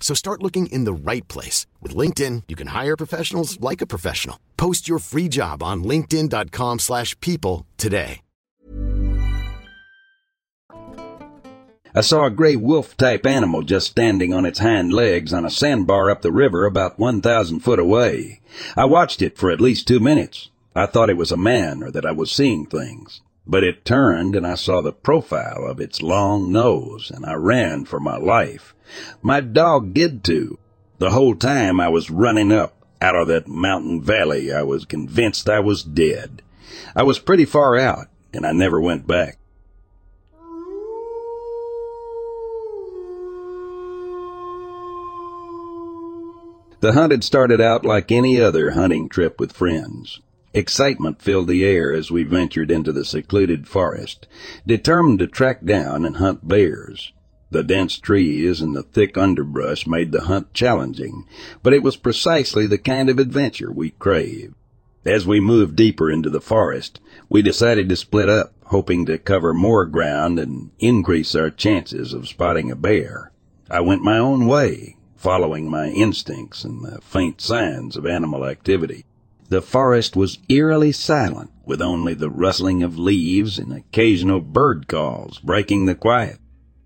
So start looking in the right place. With LinkedIn, you can hire professionals like a professional. Post your free job on linkedin.com slash people today. I saw a gray wolf-type animal just standing on its hind legs on a sandbar up the river about 1,000 foot away. I watched it for at least two minutes. I thought it was a man or that I was seeing things. But it turned and I saw the profile of its long nose and I ran for my life. My dog did too. The whole time I was running up out of that mountain valley, I was convinced I was dead. I was pretty far out and I never went back. The hunt had started out like any other hunting trip with friends. Excitement filled the air as we ventured into the secluded forest, determined to track down and hunt bears. The dense trees and the thick underbrush made the hunt challenging, but it was precisely the kind of adventure we craved. As we moved deeper into the forest, we decided to split up, hoping to cover more ground and increase our chances of spotting a bear. I went my own way, following my instincts and the faint signs of animal activity. The forest was eerily silent, with only the rustling of leaves and occasional bird calls breaking the quiet.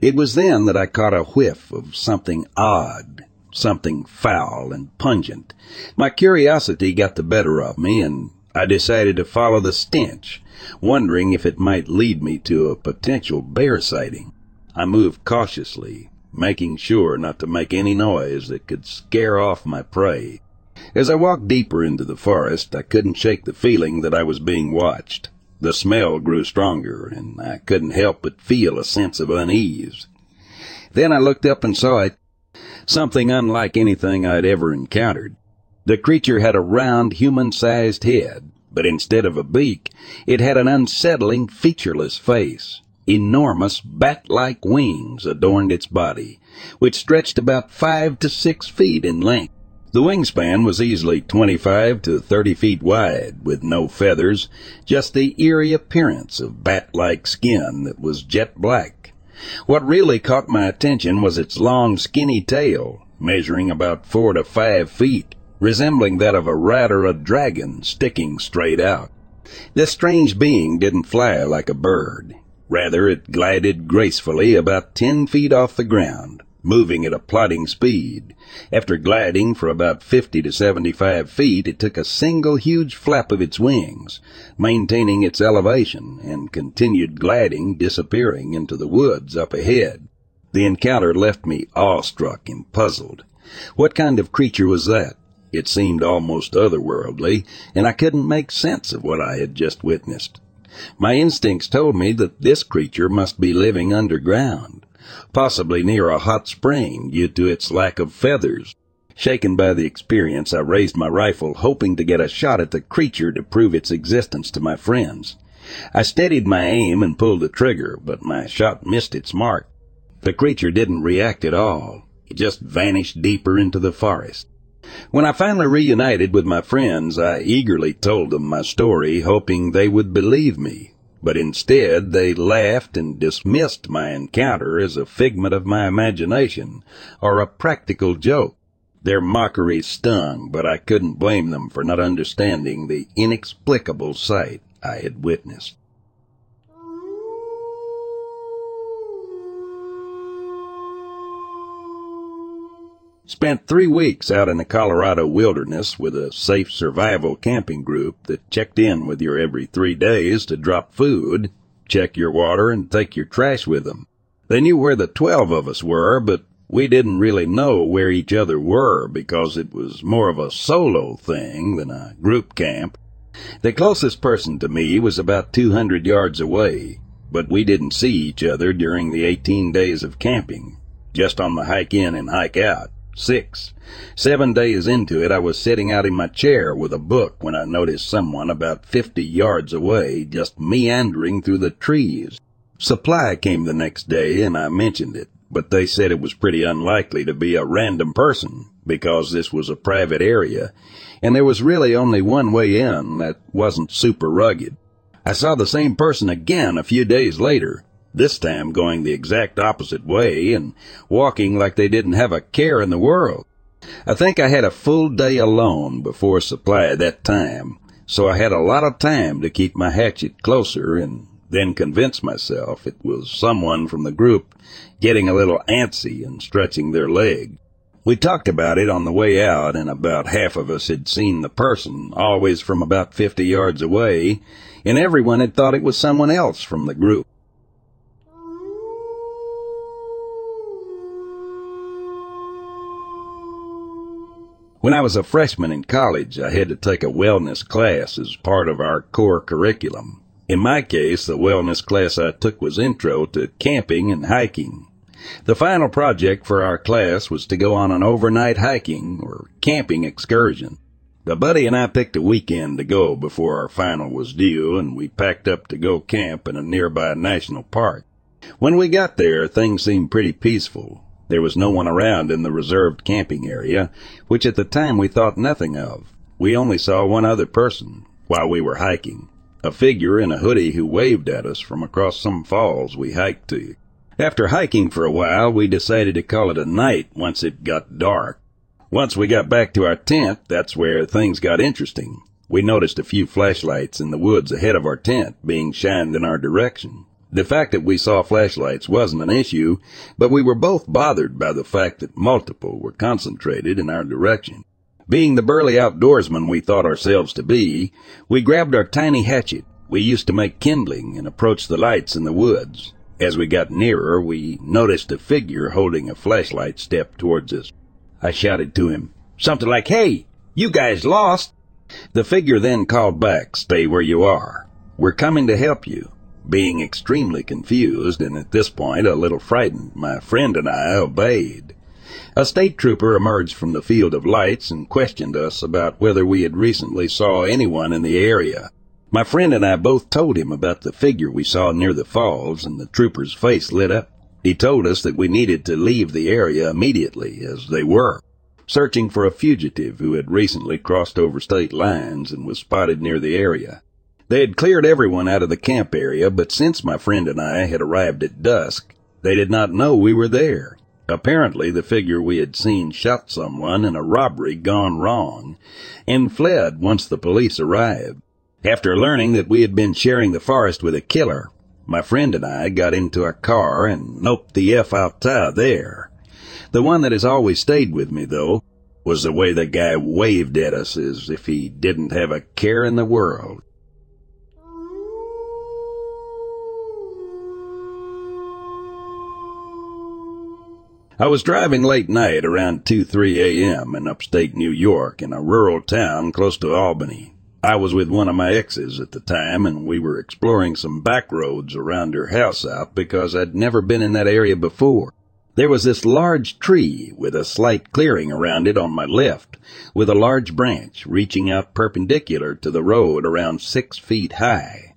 It was then that I caught a whiff of something odd, something foul and pungent. My curiosity got the better of me, and I decided to follow the stench, wondering if it might lead me to a potential bear sighting. I moved cautiously, making sure not to make any noise that could scare off my prey. As I walked deeper into the forest, I couldn't shake the feeling that I was being watched. The smell grew stronger, and I couldn't help but feel a sense of unease. Then I looked up and saw it, something unlike anything I'd ever encountered. The creature had a round, human-sized head, but instead of a beak, it had an unsettling, featureless face. Enormous bat-like wings adorned its body, which stretched about five to six feet in length. The wingspan was easily 25 to 30 feet wide, with no feathers, just the eerie appearance of bat-like skin that was jet black. What really caught my attention was its long, skinny tail, measuring about four to five feet, resembling that of a rat or a dragon sticking straight out. This strange being didn't fly like a bird. Rather, it glided gracefully about ten feet off the ground, moving at a plodding speed. After gliding for about fifty to seventy-five feet, it took a single huge flap of its wings, maintaining its elevation, and continued gliding, disappearing into the woods up ahead. The encounter left me awestruck and puzzled. What kind of creature was that? It seemed almost otherworldly, and I couldn't make sense of what I had just witnessed. My instincts told me that this creature must be living underground, possibly near a hot spring due to its lack of feathers. Shaken by the experience, I raised my rifle, hoping to get a shot at the creature to prove its existence to my friends. I steadied my aim and pulled the trigger, but my shot missed its mark. The creature didn't react at all. It just vanished deeper into the forest. When I finally reunited with my friends, I eagerly told them my story, hoping they would believe me. But instead, they laughed and dismissed my encounter as a figment of my imagination or a practical joke. Their mockery stung, but I couldn't blame them for not understanding the inexplicable sight I had witnessed. Spent three weeks out in the Colorado wilderness with a safe survival camping group that checked in with you every three days to drop food, check your water, and take your trash with them. They knew where the twelve of us were, but we didn't really know where each other were because it was more of a solo thing than a group camp. The closest person to me was about 200 yards away, but we didn't see each other during the 18 days of camping, just on the hike in and hike out. Six. Seven days into it, I was sitting out in my chair with a book when I noticed someone about fifty yards away just meandering through the trees. Supply came the next day and I mentioned it, but they said it was pretty unlikely to be a random person because this was a private area and there was really only one way in that wasn't super rugged. I saw the same person again a few days later, this time going the exact opposite way and walking like they didn't have a care in the world. I think I had a full day alone before supply that time, so I had a lot of time to keep my hatchet closer and then convince myself it was someone from the group getting a little antsy and stretching their leg. We talked about it on the way out, and about half of us had seen the person, always from about fifty yards away, and everyone had thought it was someone else from the group. When I was a freshman in college, I had to take a wellness class as part of our core curriculum. In my case, the wellness class I took was intro to camping and hiking. The final project for our class was to go on an overnight hiking or camping excursion. The buddy and I picked a weekend to go before our final was due, and we packed up to go camp in a nearby national park. When we got there, things seemed pretty peaceful. There was no one around in the reserved camping area, which at the time we thought nothing of. We only saw one other person while we were hiking, a figure in a hoodie who waved at us from across some falls we hiked to. After hiking for a while, we decided to call it a night once it got dark. Once we got back to our tent, that's where things got interesting. We noticed a few flashlights in the woods ahead of our tent being shined in our direction. The fact that we saw flashlights wasn't an issue, but we were both bothered by the fact that multiple were concentrated in our direction. Being the burly outdoorsmen we thought ourselves to be, we grabbed our tiny hatchet we used to make kindling and approached the lights in the woods. As we got nearer, we noticed a figure holding a flashlight step towards us. I shouted to him, something like, Hey, you guys lost! The figure then called back, Stay where you are. We're coming to help you. Being extremely confused and at this point a little frightened, my friend and I obeyed. A state trooper emerged from the field of lights and questioned us about whether we had recently saw anyone in the area. My friend and I both told him about the figure we saw near the falls, and the trooper's face lit up. He told us that we needed to leave the area immediately, as they were searching for a fugitive who had recently crossed over state lines and was spotted near the area. They had cleared everyone out of the camp area, but since my friend and I had arrived at dusk, they did not know we were there. Apparently, the figure we had seen shot someone in a robbery gone wrong and fled once the police arrived. After learning that we had been sharing the forest with a killer, my friend and I got into a car and noped the F out there. The one that has always stayed with me, though, was the way the guy waved at us as if he didn't have a care in the world. I was driving late night around 2 3 a.m. in upstate New York in a rural town close to Albany. I was with one of my exes at the time and we were exploring some back roads around her house out because I'd never been in that area before. There was this large tree with a slight clearing around it on my left, with a large branch reaching out perpendicular to the road around six feet high.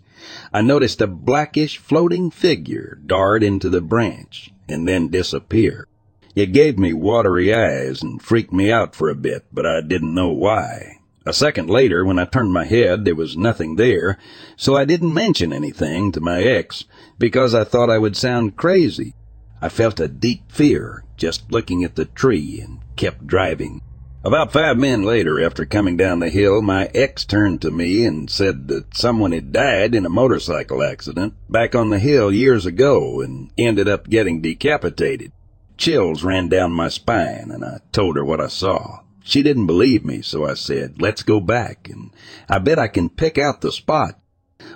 I noticed a blackish floating figure dart into the branch and then disappear. It gave me watery eyes and freaked me out for a bit, but I didn't know why. A second later, when I turned my head, there was nothing there, so I didn't mention anything to my ex because I thought I would sound crazy. I felt a deep fear just looking at the tree and kept driving. About five men later, after coming down the hill, my ex turned to me and said that someone had died in a motorcycle accident back on the hill years ago and ended up getting decapitated. Chills ran down my spine, and I told her what I saw. She didn't believe me, so I said, let's go back, and I bet I can pick out the spot.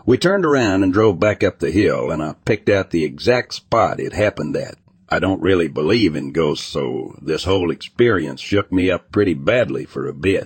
We turned around and drove back up the hill, and I picked out the exact spot it happened at. I don't really believe in ghosts, so this whole experience shook me up pretty badly for a bit.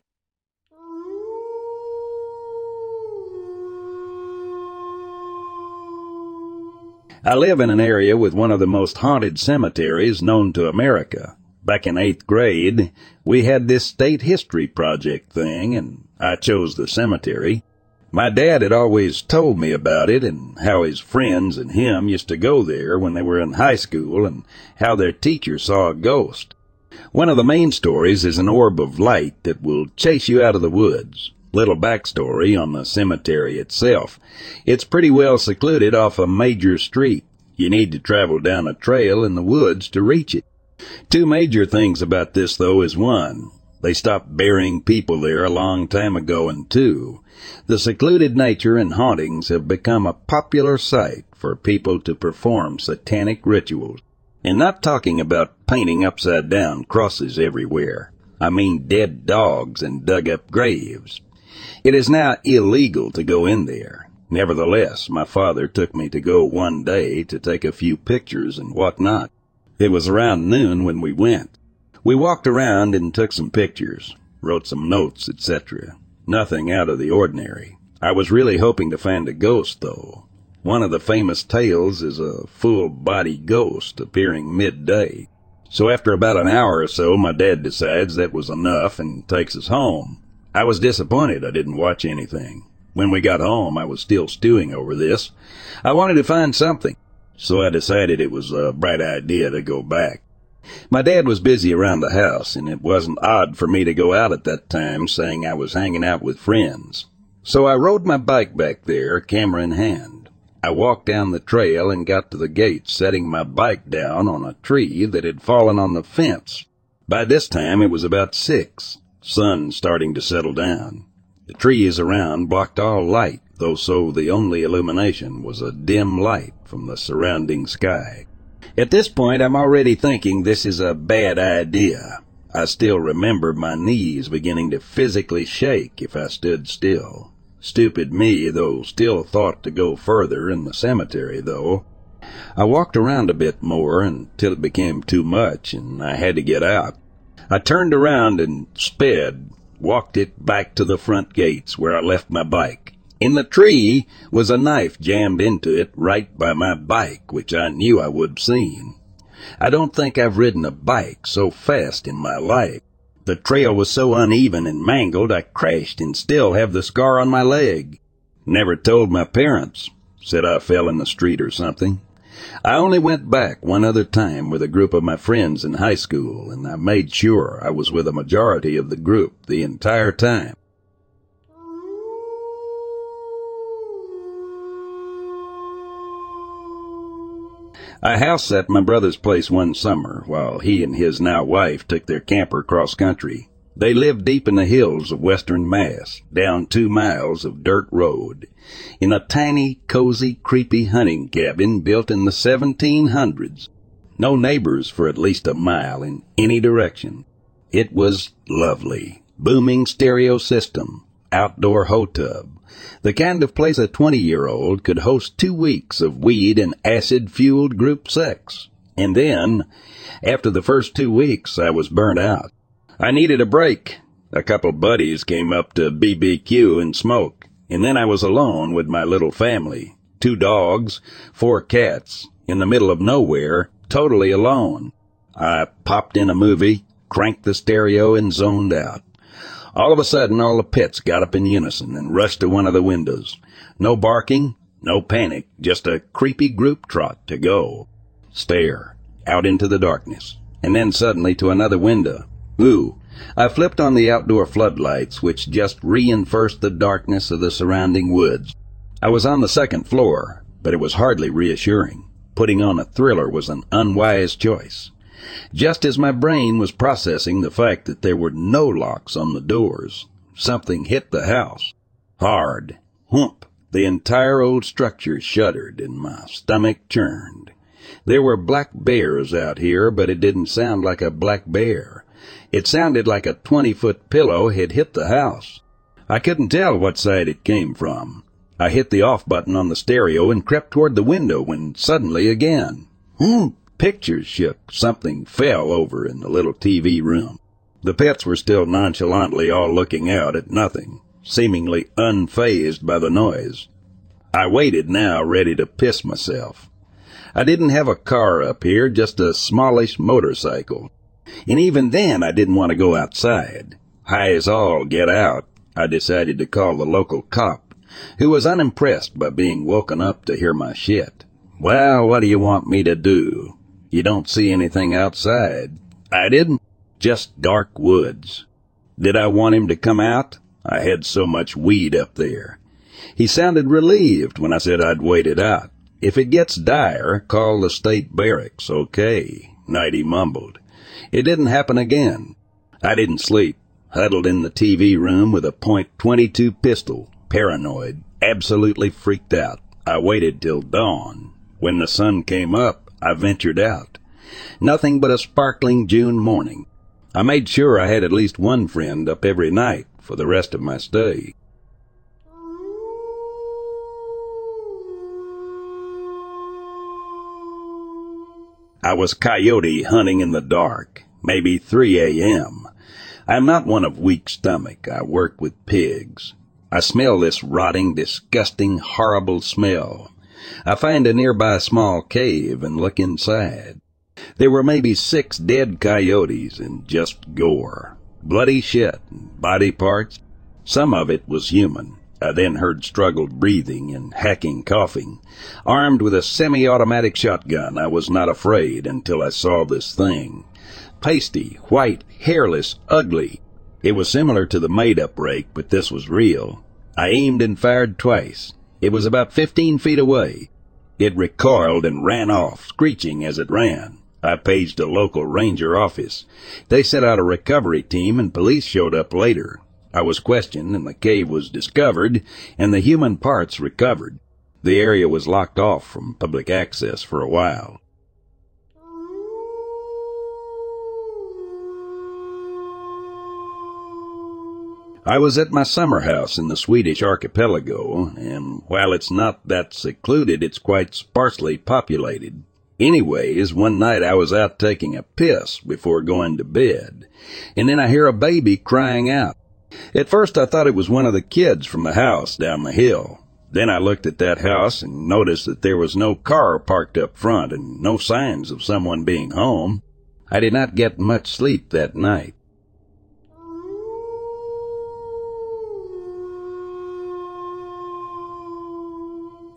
I live in an area with one of the most haunted cemeteries known to America. Back in eighth grade, we had this state history project thing, and I chose the cemetery. My dad had always told me about it and how his friends and him used to go there when they were in high school and how their teacher saw a ghost. One of the main stories is an orb of light that will chase you out of the woods. Little backstory on the cemetery itself. It's pretty well secluded off a major street. You need to travel down a trail in the woods to reach it. Two major things about this though is one, they stopped burying people there a long time ago, and two, the secluded nature and hauntings have become a popular site for people to perform satanic rituals. And not talking about painting upside down crosses everywhere. I mean dead dogs and dug up graves. It is now illegal to go in there. Nevertheless, my father took me to go one day to take a few pictures and what not. It was around noon when we went. We walked around and took some pictures, wrote some notes, etc. Nothing out of the ordinary. I was really hoping to find a ghost, though. One of the famous tales is a full body ghost appearing midday. So after about an hour or so, my dad decides that was enough and takes us home. I was disappointed I didn't watch anything. When we got home, I was still stewing over this. I wanted to find something, so I decided it was a bright idea to go back. My dad was busy around the house, and it wasn't odd for me to go out at that time saying I was hanging out with friends. So I rode my bike back there, camera in hand. I walked down the trail and got to the gate, setting my bike down on a tree that had fallen on the fence. By this time it was about six sun starting to settle down. The trees around blocked all light, though so the only illumination was a dim light from the surrounding sky. At this point, I'm already thinking this is a bad idea. I still remember my knees beginning to physically shake if I stood still. Stupid me, though, still thought to go further in the cemetery, though. I walked around a bit more until it became too much and I had to get out. I turned around and sped, walked it back to the front gates where I left my bike. In the tree was a knife jammed into it right by my bike, which I knew I would have seen. I don't think I've ridden a bike so fast in my life. The trail was so uneven and mangled I crashed and still have the scar on my leg. Never told my parents. Said I fell in the street or something. I only went back one other time with a group of my friends in high school, and I made sure I was with a majority of the group the entire time. I house at my brother's place one summer while he and his now wife took their camper cross country. They lived deep in the hills of western Mass, down two miles of dirt road, in a tiny, cozy, creepy hunting cabin built in the 1700s. No neighbors for at least a mile in any direction. It was lovely. Booming stereo system, outdoor hot tub, the kind of place a 20 year old could host two weeks of weed and acid fueled group sex. And then, after the first two weeks, I was burnt out. I needed a break. A couple buddies came up to BBQ and smoke, and then I was alone with my little family. Two dogs, four cats, in the middle of nowhere, totally alone. I popped in a movie, cranked the stereo, and zoned out. All of a sudden, all the pets got up in unison and rushed to one of the windows. No barking, no panic, just a creepy group trot to go. Stare out into the darkness, and then suddenly to another window. Ooh! I flipped on the outdoor floodlights, which just reinforced the darkness of the surrounding woods. I was on the second floor, but it was hardly reassuring. Putting on a thriller was an unwise choice just as my brain was processing the fact that there were no locks on the doors. Something hit the house. Hard. Whump. The entire old structure shuddered and my stomach churned. There were black bears out here, but it didn't sound like a black bear. It sounded like a twenty foot pillow had hit the house. I couldn't tell what side it came from. I hit the off button on the stereo and crept toward the window when suddenly again. Whoop! Pictures shook. Something fell over in the little TV room. The pets were still nonchalantly all looking out at nothing, seemingly unfazed by the noise. I waited now, ready to piss myself. I didn't have a car up here, just a smallish motorcycle. And even then, I didn't want to go outside. High as all get out, I decided to call the local cop, who was unimpressed by being woken up to hear my shit. Well, what do you want me to do? You don't see anything outside. I didn't. Just dark woods. Did I want him to come out? I had so much weed up there. He sounded relieved when I said I'd wait it out. If it gets dire, call the state barracks, okay, Nighty mumbled. It didn't happen again. I didn't sleep, huddled in the TV room with a point .22 pistol, paranoid, absolutely freaked out. I waited till dawn. When the sun came up, I ventured out. Nothing but a sparkling June morning. I made sure I had at least one friend up every night for the rest of my stay. I was coyote hunting in the dark, maybe 3 a.m. I'm not one of weak stomach. I work with pigs. I smell this rotting, disgusting, horrible smell. I find a nearby small cave and look inside. There were maybe six dead coyotes and just gore. Bloody shit body parts. Some of it was human. I then heard struggled breathing and hacking coughing. Armed with a semi-automatic shotgun, I was not afraid until I saw this thing. Pasty, white, hairless, ugly. It was similar to the made-up rake, but this was real. I aimed and fired twice. It was about fifteen feet away. It recoiled and ran off, screeching as it ran. I paged a local ranger office. They sent out a recovery team and police showed up later. I was questioned and the cave was discovered and the human parts recovered. The area was locked off from public access for a while. I was at my summer house in the Swedish archipelago, and while it's not that secluded, it's quite sparsely populated. Anyways, one night I was out taking a piss before going to bed, and then I hear a baby crying out. At first I thought it was one of the kids from the house down the hill. Then I looked at that house and noticed that there was no car parked up front and no signs of someone being home. I did not get much sleep that night.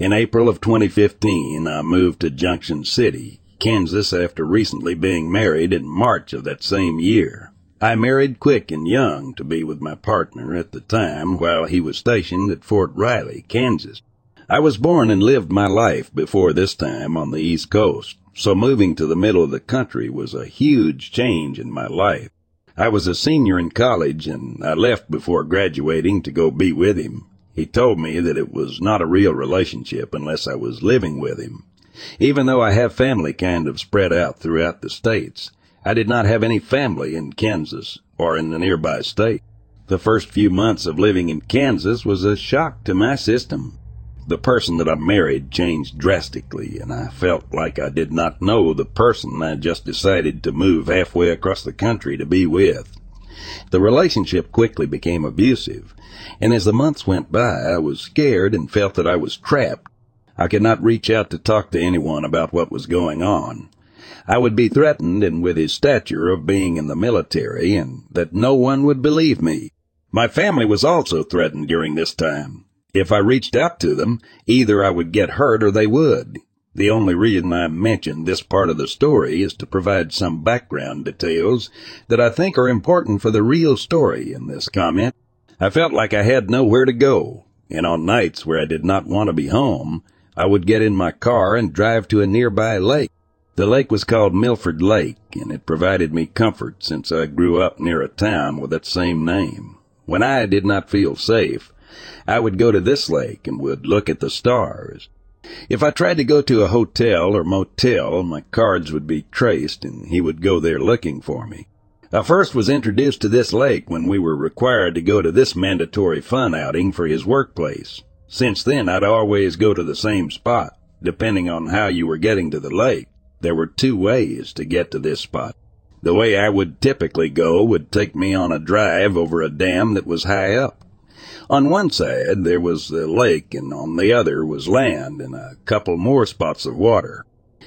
In April of 2015, I moved to Junction City, Kansas after recently being married in March of that same year. I married quick and young to be with my partner at the time while he was stationed at Fort Riley, Kansas. I was born and lived my life before this time on the East Coast, so moving to the middle of the country was a huge change in my life. I was a senior in college and I left before graduating to go be with him. He told me that it was not a real relationship unless I was living with him. Even though I have family kind of spread out throughout the states, I did not have any family in Kansas or in the nearby state. The first few months of living in Kansas was a shock to my system. The person that I married changed drastically, and I felt like I did not know the person I just decided to move halfway across the country to be with. The relationship quickly became abusive, and as the months went by, I was scared and felt that I was trapped. I could not reach out to talk to anyone about what was going on. I would be threatened and with his stature of being in the military and that no one would believe me. My family was also threatened during this time. If I reached out to them, either I would get hurt or they would. The only reason I mention this part of the story is to provide some background details that I think are important for the real story in this comment. I felt like I had nowhere to go, and on nights where I did not want to be home, I would get in my car and drive to a nearby lake. The lake was called Milford Lake, and it provided me comfort since I grew up near a town with that same name. When I did not feel safe, I would go to this lake and would look at the stars. If I tried to go to a hotel or motel, my cards would be traced and he would go there looking for me. I first was introduced to this lake when we were required to go to this mandatory fun outing for his workplace. Since then, I'd always go to the same spot, depending on how you were getting to the lake. There were two ways to get to this spot. The way I would typically go would take me on a drive over a dam that was high up. On one side there was the lake and on the other was land and a couple more spots of water.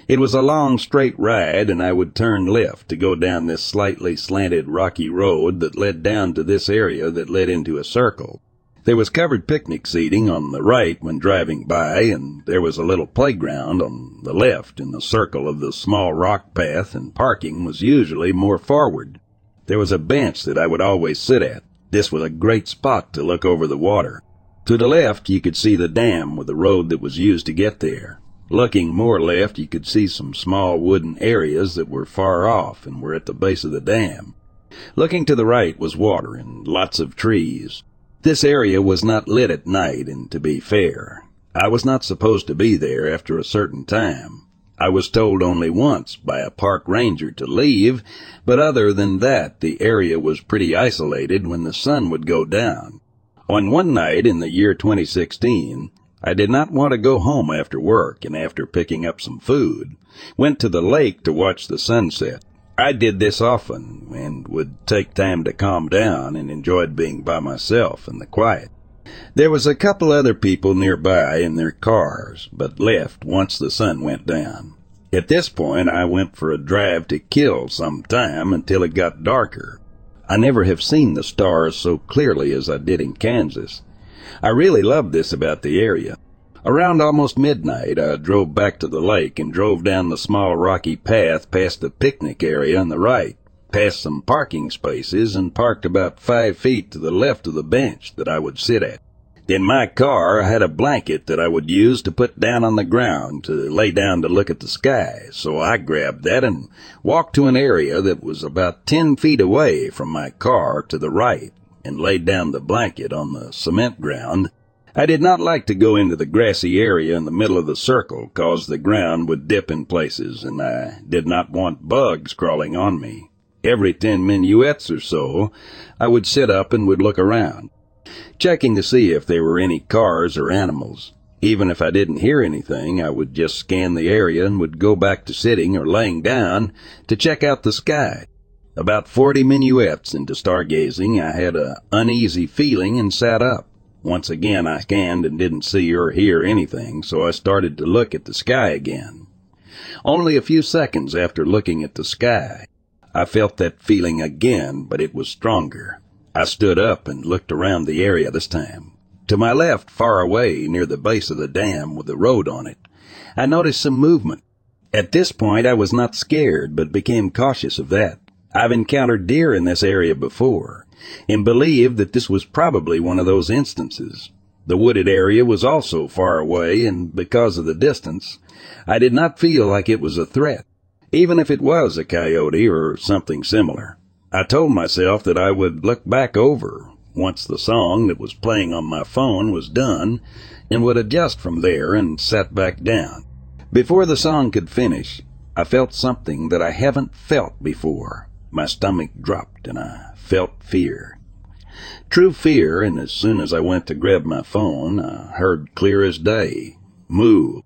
It was a long straight ride and I would turn left to go down this slightly slanted rocky road that led down to this area that led into a circle. There was covered picnic seating on the right when driving by, and there was a little playground on the left in the circle of the small rock path, and parking was usually more forward. There was a bench that I would always sit at. This was a great spot to look over the water. To the left, you could see the dam with the road that was used to get there. Looking more left, you could see some small wooden areas that were far off and were at the base of the dam. Looking to the right was water and lots of trees. This area was not lit at night, and to be fair, I was not supposed to be there after a certain time. I was told only once by a park ranger to leave, but other than that, the area was pretty isolated when the sun would go down. On one night in the year 2016, I did not want to go home after work and after picking up some food, went to the lake to watch the sunset. I did this often and would take time to calm down and enjoyed being by myself in the quiet. There was a couple other people nearby in their cars, but left once the sun went down. At this point, I went for a drive to kill some time until it got darker. I never have seen the stars so clearly as I did in Kansas. I really loved this about the area. Around almost midnight, I drove back to the lake and drove down the small rocky path past the picnic area on the right, past some parking spaces, and parked about five feet to the left of the bench that I would sit at. In my car, I had a blanket that I would use to put down on the ground to lay down to look at the sky, so I grabbed that and walked to an area that was about ten feet away from my car to the right and laid down the blanket on the cement ground. I did not like to go into the grassy area in the middle of the circle, cause the ground would dip in places, and I did not want bugs crawling on me. Every ten minuets or so, I would sit up and would look around, checking to see if there were any cars or animals. Even if I didn't hear anything, I would just scan the area and would go back to sitting or laying down to check out the sky. About forty minuets into stargazing, I had a uneasy feeling and sat up. Once again, I scanned and didn't see or hear anything, so I started to look at the sky again. Only a few seconds after looking at the sky, I felt that feeling again, but it was stronger. I stood up and looked around the area this time. To my left, far away, near the base of the dam with the road on it, I noticed some movement. At this point, I was not scared, but became cautious of that. I've encountered deer in this area before, and believed that this was probably one of those instances. The wooded area was also far away, and because of the distance, I did not feel like it was a threat, even if it was a coyote or something similar. I told myself that I would look back over once the song that was playing on my phone was done and would adjust from there and sat back down. Before the song could finish, I felt something that I haven't felt before. My stomach dropped and I felt fear. True fear, and as soon as I went to grab my phone, I heard clear as day, moo.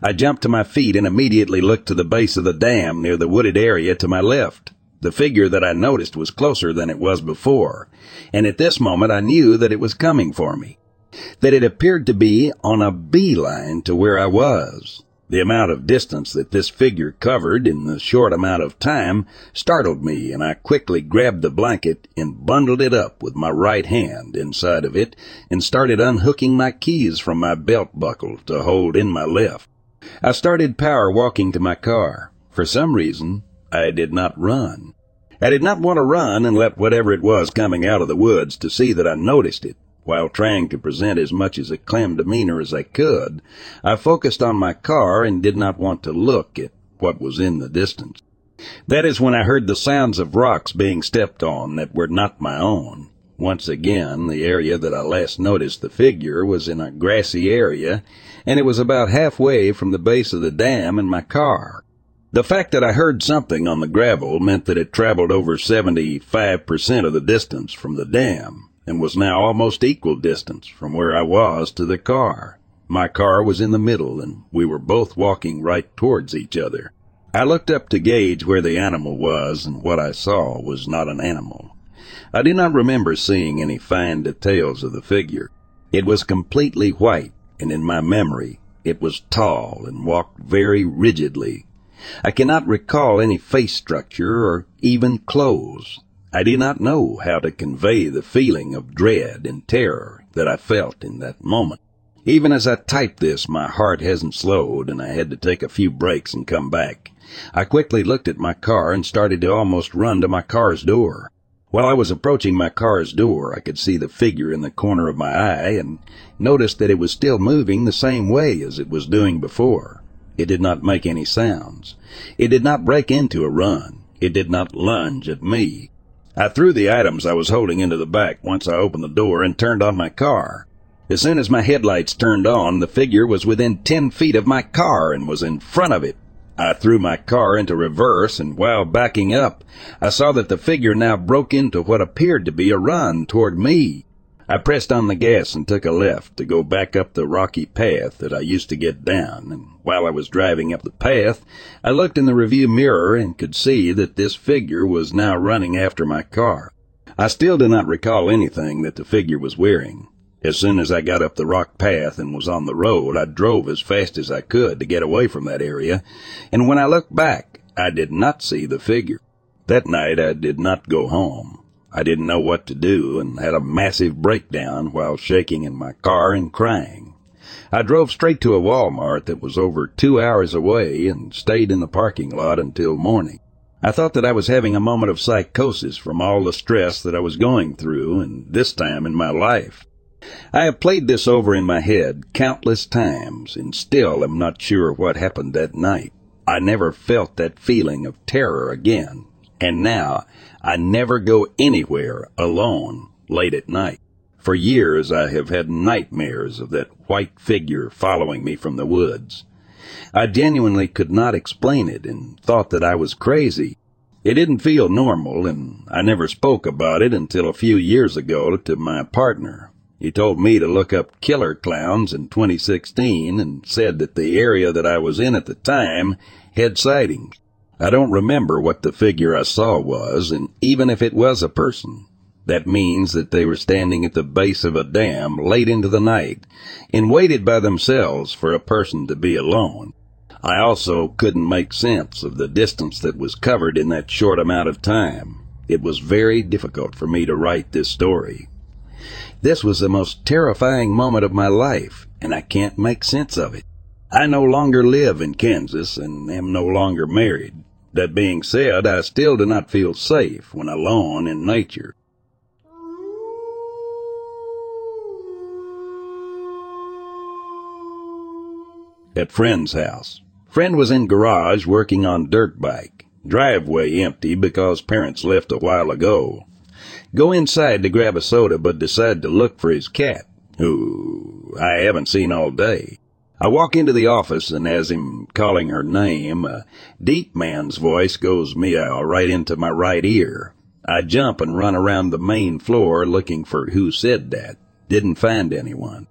I jumped to my feet and immediately looked to the base of the dam near the wooded area to my left. The figure that I noticed was closer than it was before, and at this moment I knew that it was coming for me. That it appeared to be on a beeline to where I was. The amount of distance that this figure covered in the short amount of time startled me, and I quickly grabbed the blanket and bundled it up with my right hand inside of it and started unhooking my keys from my belt buckle to hold in my left. I started power walking to my car. For some reason, I did not run. I did not want to run and let whatever it was coming out of the woods to see that I noticed it. While trying to present as much as a calm demeanor as I could, I focused on my car and did not want to look at what was in the distance. That is when I heard the sounds of rocks being stepped on that were not my own. Once again, the area that I last noticed the figure was in a grassy area, and it was about halfway from the base of the dam and my car. The fact that I heard something on the gravel meant that it traveled over 75% of the distance from the dam and was now almost equal distance from where I was to the car. My car was in the middle, and we were both walking right towards each other. I looked up to gauge where the animal was, and what I saw was not an animal. I do not remember seeing any fine details of the figure. It was completely white, and in my memory, it was tall and walked very rigidly. I cannot recall any face structure or even clothes. I did not know how to convey the feeling of dread and terror that I felt in that moment. Even as I type this, my heart hasn't slowed and I had to take a few breaks and come back. I quickly looked at my car and started to almost run to my car's door. While I was approaching my car's door, I could see the figure in the corner of my eye and noticed that it was still moving the same way as it was doing before. It did not make any sounds. It did not break into a run. It did not lunge at me. I threw the items I was holding into the back once I opened the door and turned on my car. As soon as my headlights turned on, the figure was within ten feet of my car and was in front of it. I threw my car into reverse, and while backing up, I saw that the figure now broke into what appeared to be a run toward me. I pressed on the gas and took a left to go back up the rocky path that I used to get down, and while I was driving up the path, I looked in the review mirror and could see that this figure was now running after my car. I still do not recall anything that the figure was wearing. As soon as I got up the rock path and was on the road, I drove as fast as I could to get away from that area, and when I looked back, I did not see the figure. That night I did not go home. I didn't know what to do and had a massive breakdown while shaking in my car and crying. I drove straight to a Walmart that was over two hours away and stayed in the parking lot until morning. I thought that I was having a moment of psychosis from all the stress that I was going through and this time in my life. I have played this over in my head countless times and still am not sure what happened that night. I never felt that feeling of terror again. And now I never go anywhere alone late at night. For years I have had nightmares of that white figure following me from the woods. I genuinely could not explain it and thought that I was crazy. It didn't feel normal, and I never spoke about it until a few years ago to my partner. He told me to look up killer clowns in 2016 and said that the area that I was in at the time had sightings. I don't remember what the figure I saw was, and even if it was a person, that means that they were standing at the base of a dam late into the night and waited by themselves for a person to be alone. I also couldn't make sense of the distance that was covered in that short amount of time. It was very difficult for me to write this story. This was the most terrifying moment of my life, and I can't make sense of it. I no longer live in Kansas and am no longer married. That being said, I still do not feel safe when alone in nature. At friend's house. Friend was in garage working on dirt bike. Driveway empty because parents left a while ago. Go inside to grab a soda but decide to look for his cat, who I haven't seen all day. I walk into the office and as him calling her name, a deep man's voice goes meow uh, right into my right ear. I jump and run around the main floor looking for who said that. Didn't find anyone.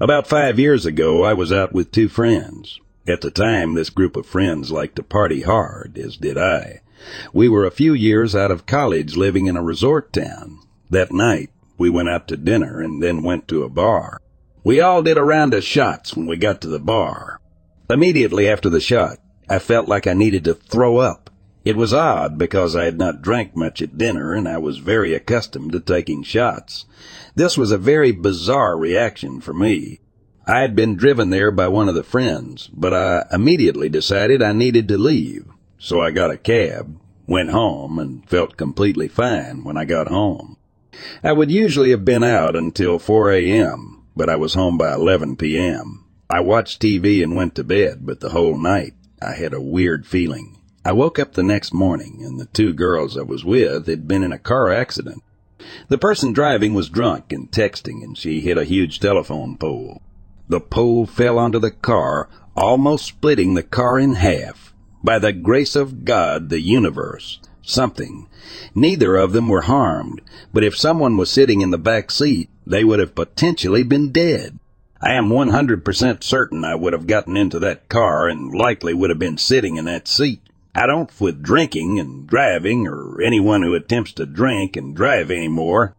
About five years ago, I was out with two friends. At the time, this group of friends liked to party hard, as did I. We were a few years out of college living in a resort town. That night, we went out to dinner and then went to a bar. We all did a round of shots when we got to the bar. Immediately after the shot, I felt like I needed to throw up. It was odd because I had not drank much at dinner and I was very accustomed to taking shots. This was a very bizarre reaction for me. I had been driven there by one of the friends, but I immediately decided I needed to leave. So I got a cab, went home, and felt completely fine when I got home. I would usually have been out until 4 a.m., but I was home by 11 p.m. I watched TV and went to bed, but the whole night I had a weird feeling. I woke up the next morning and the two girls I was with had been in a car accident. The person driving was drunk and texting, and she hit a huge telephone pole. The pole fell onto the car, almost splitting the car in half. By the grace of God, the universe, something. Neither of them were harmed, but if someone was sitting in the back seat, they would have potentially been dead. I am 100% certain I would have gotten into that car and likely would have been sitting in that seat. I don't with drinking and driving or anyone who attempts to drink and drive anymore.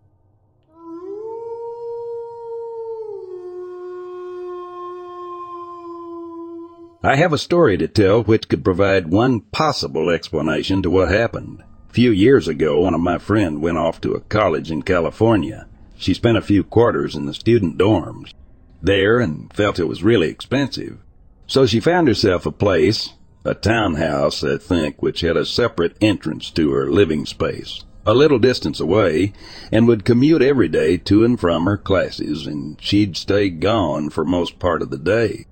I have a story to tell which could provide one possible explanation to what happened. A few years ago, one of my friends went off to a college in California. She spent a few quarters in the student dorms there and felt it was really expensive. So she found herself a place, a townhouse, I think, which had a separate entrance to her living space, a little distance away, and would commute every day to and from her classes, and she'd stay gone for most part of the day.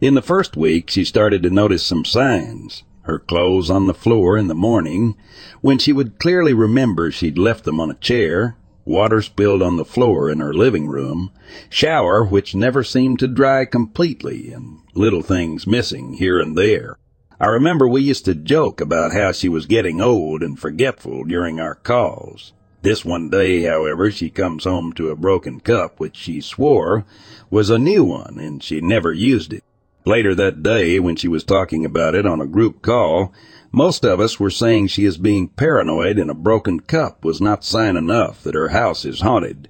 In the first week, she started to notice some signs. Her clothes on the floor in the morning, when she would clearly remember she'd left them on a chair, water spilled on the floor in her living room, shower which never seemed to dry completely, and little things missing here and there. I remember we used to joke about how she was getting old and forgetful during our calls. This one day, however, she comes home to a broken cup which she swore was a new one and she never used it. Later that day, when she was talking about it on a group call, most of us were saying she is being paranoid and a broken cup was not sign enough that her house is haunted,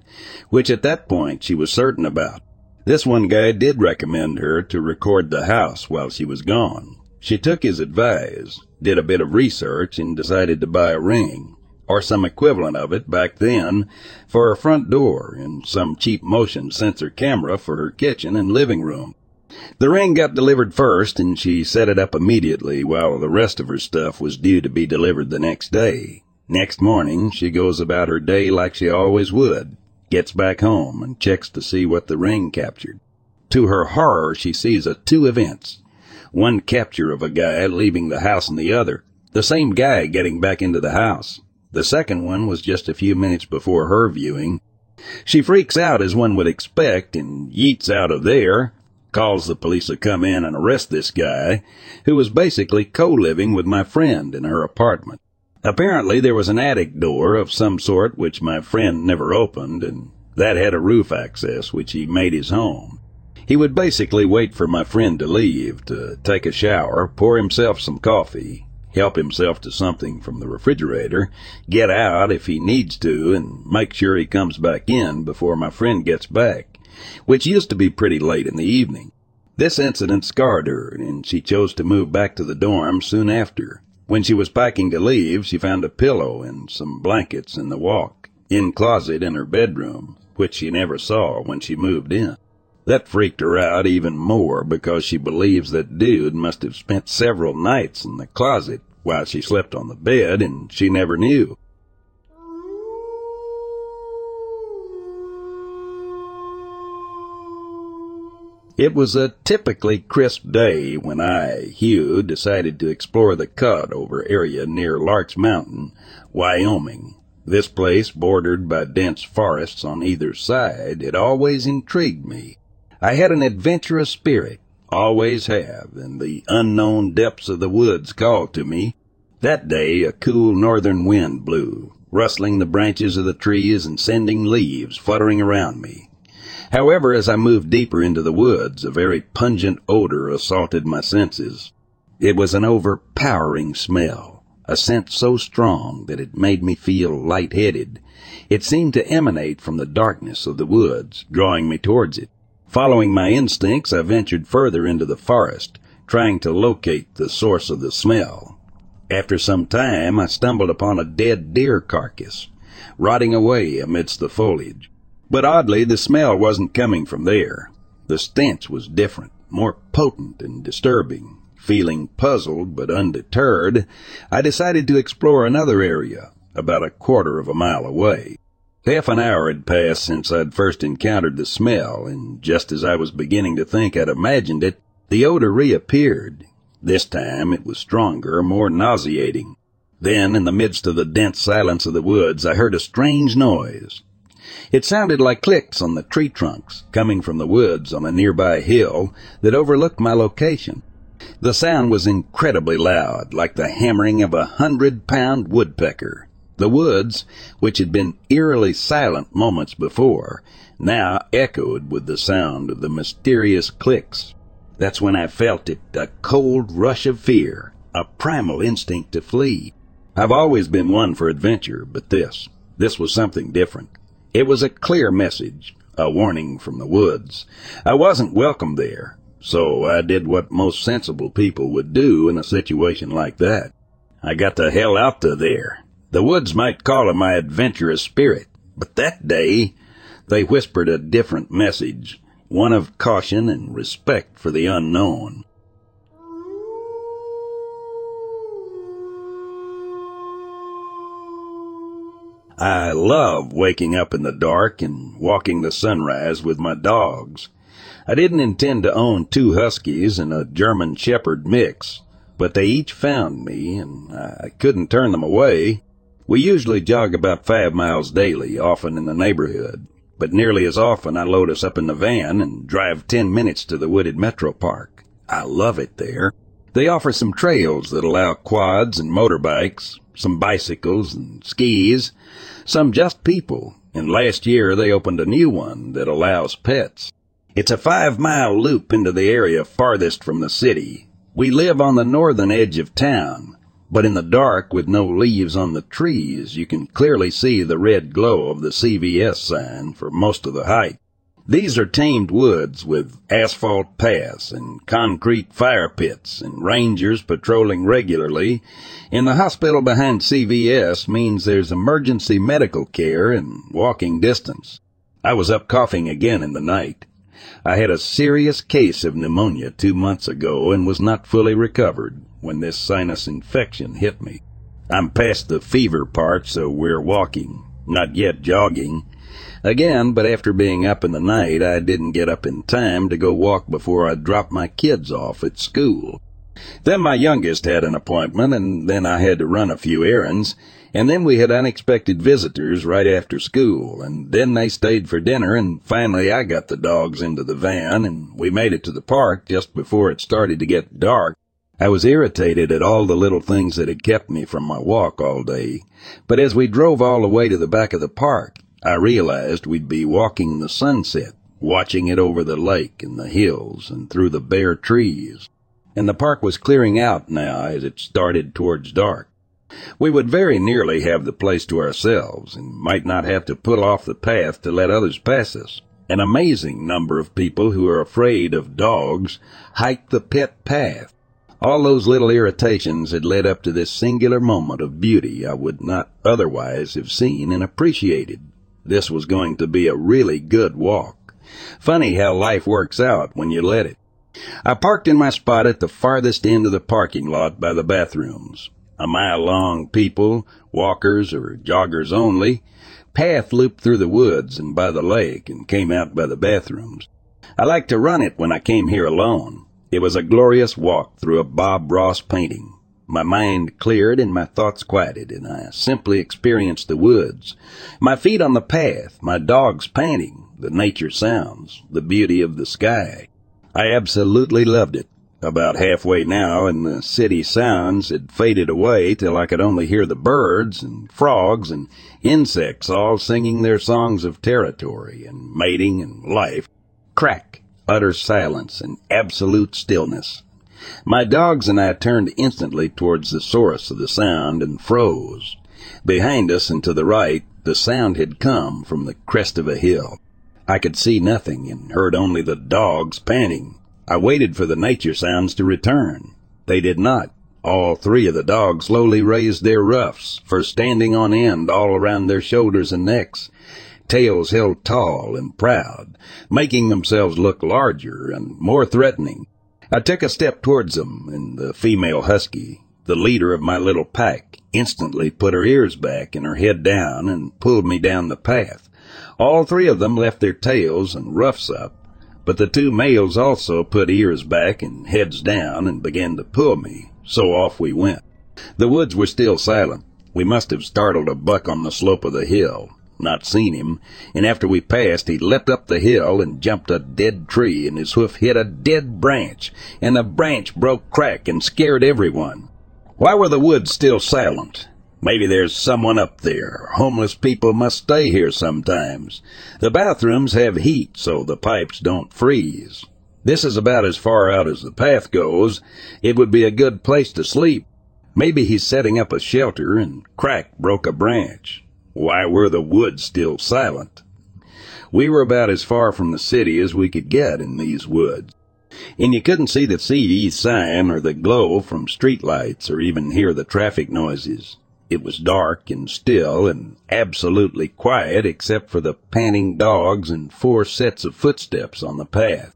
which at that point she was certain about. This one guy did recommend her to record the house while she was gone. She took his advice, did a bit of research, and decided to buy a ring, or some equivalent of it back then, for her front door and some cheap motion sensor camera for her kitchen and living room. The ring got delivered first, and she set it up immediately while the rest of her stuff was due to be delivered the next day. Next morning, she goes about her day like she always would, gets back home, and checks to see what the ring captured. To her horror, she sees a two events one capture of a guy leaving the house and the other. The same guy getting back into the house. The second one was just a few minutes before her viewing. She freaks out as one would expect and yeets out of there, calls the police to come in and arrest this guy, who was basically co-living with my friend in her apartment. Apparently there was an attic door of some sort which my friend never opened, and that had a roof access which he made his home. He would basically wait for my friend to leave, to take a shower, pour himself some coffee, help himself to something from the refrigerator, get out if he needs to, and make sure he comes back in before my friend gets back, which used to be pretty late in the evening. This incident scarred her, and she chose to move back to the dorm soon after. When she was packing to leave, she found a pillow and some blankets in the walk-in closet in her bedroom, which she never saw when she moved in. That freaked her out even more because she believes that dude must have spent several nights in the closet while she slept on the bed and she never knew. It was a typically crisp day when I, Hugh, decided to explore the cut over area near Larks Mountain, Wyoming. This place, bordered by dense forests on either side, had always intrigued me. I had an adventurous spirit, always have, and the unknown depths of the woods called to me. That day a cool northern wind blew, rustling the branches of the trees and sending leaves fluttering around me. However, as I moved deeper into the woods, a very pungent odor assaulted my senses. It was an overpowering smell, a scent so strong that it made me feel light-headed. It seemed to emanate from the darkness of the woods, drawing me towards it. Following my instincts, I ventured further into the forest, trying to locate the source of the smell. After some time, I stumbled upon a dead deer carcass, rotting away amidst the foliage. But oddly, the smell wasn't coming from there. The stench was different, more potent and disturbing. Feeling puzzled but undeterred, I decided to explore another area, about a quarter of a mile away. Half an hour had passed since I'd first encountered the smell, and just as I was beginning to think I'd imagined it, the odor reappeared. This time it was stronger, more nauseating. Then, in the midst of the dense silence of the woods, I heard a strange noise. It sounded like clicks on the tree trunks, coming from the woods on a nearby hill that overlooked my location. The sound was incredibly loud, like the hammering of a hundred pound woodpecker. The woods, which had been eerily silent moments before, now echoed with the sound of the mysterious clicks. That's when I felt it, a cold rush of fear, a primal instinct to flee. I've always been one for adventure, but this, this was something different. It was a clear message, a warning from the woods. I wasn't welcome there, so I did what most sensible people would do in a situation like that. I got the hell out to there. The woods might call him my adventurous spirit, but that day they whispered a different message, one of caution and respect for the unknown. I love waking up in the dark and walking the sunrise with my dogs. I didn't intend to own two huskies and a German shepherd mix, but they each found me and I couldn't turn them away. We usually jog about five miles daily, often in the neighborhood, but nearly as often I load us up in the van and drive ten minutes to the wooded metro park. I love it there. They offer some trails that allow quads and motorbikes, some bicycles and skis, some just people, and last year they opened a new one that allows pets. It's a five mile loop into the area farthest from the city. We live on the northern edge of town, but in the dark with no leaves on the trees, you can clearly see the red glow of the CVS sign for most of the height. These are tamed woods with asphalt paths and concrete fire pits and rangers patrolling regularly. And the hospital behind CVS means there's emergency medical care in walking distance. I was up coughing again in the night. I had a serious case of pneumonia two months ago and was not fully recovered when this sinus infection hit me. I'm past the fever part, so we're walking, not yet jogging. Again, but after being up in the night, I didn't get up in time to go walk before I dropped my kids off at school. Then my youngest had an appointment, and then I had to run a few errands, and then we had unexpected visitors right after school, and then they stayed for dinner, and finally I got the dogs into the van, and we made it to the park just before it started to get dark. I was irritated at all the little things that had kept me from my walk all day, but as we drove all the way to the back of the park, I realized we'd be walking the sunset, watching it over the lake and the hills and through the bare trees. And the park was clearing out now as it started towards dark. We would very nearly have the place to ourselves and might not have to pull off the path to let others pass us. An amazing number of people who are afraid of dogs hike the pet path all those little irritations had led up to this singular moment of beauty I would not otherwise have seen and appreciated. This was going to be a really good walk. Funny how life works out when you let it. I parked in my spot at the farthest end of the parking lot by the bathrooms. A mile long people, walkers or joggers only, path looped through the woods and by the lake and came out by the bathrooms. I liked to run it when I came here alone. It was a glorious walk through a Bob Ross painting. My mind cleared and my thoughts quieted, and I simply experienced the woods. My feet on the path, my dogs panting, the nature sounds, the beauty of the sky. I absolutely loved it. About halfway now, and the city sounds had faded away till I could only hear the birds and frogs and insects all singing their songs of territory and mating and life. Crack! utter silence and absolute stillness. My dogs and I turned instantly towards the source of the sound and froze. Behind us and to the right, the sound had come from the crest of a hill. I could see nothing and heard only the dogs panting. I waited for the nature sounds to return. They did not. All three of the dogs slowly raised their ruffs, for standing on end all around their shoulders and necks, tails held tall and proud, making themselves look larger and more threatening. I took a step towards them, and the female husky, the leader of my little pack, instantly put her ears back and her head down and pulled me down the path. All three of them left their tails and ruffs up, but the two males also put ears back and heads down and began to pull me, so off we went. The woods were still silent. We must have startled a buck on the slope of the hill, not seen him, and after we passed, he leapt up the hill and jumped a dead tree, and his hoof hit a dead branch, and the branch broke crack and scared everyone. Why were the woods still silent? Maybe there's someone up there. Homeless people must stay here sometimes. The bathrooms have heat, so the pipes don't freeze. This is about as far out as the path goes. It would be a good place to sleep. Maybe he's setting up a shelter and crack broke a branch. Why were the woods still silent? We were about as far from the city as we could get in these woods, and you couldn't see the CE sign or the glow from street lights or even hear the traffic noises. It was dark and still and absolutely quiet except for the panting dogs and four sets of footsteps on the path.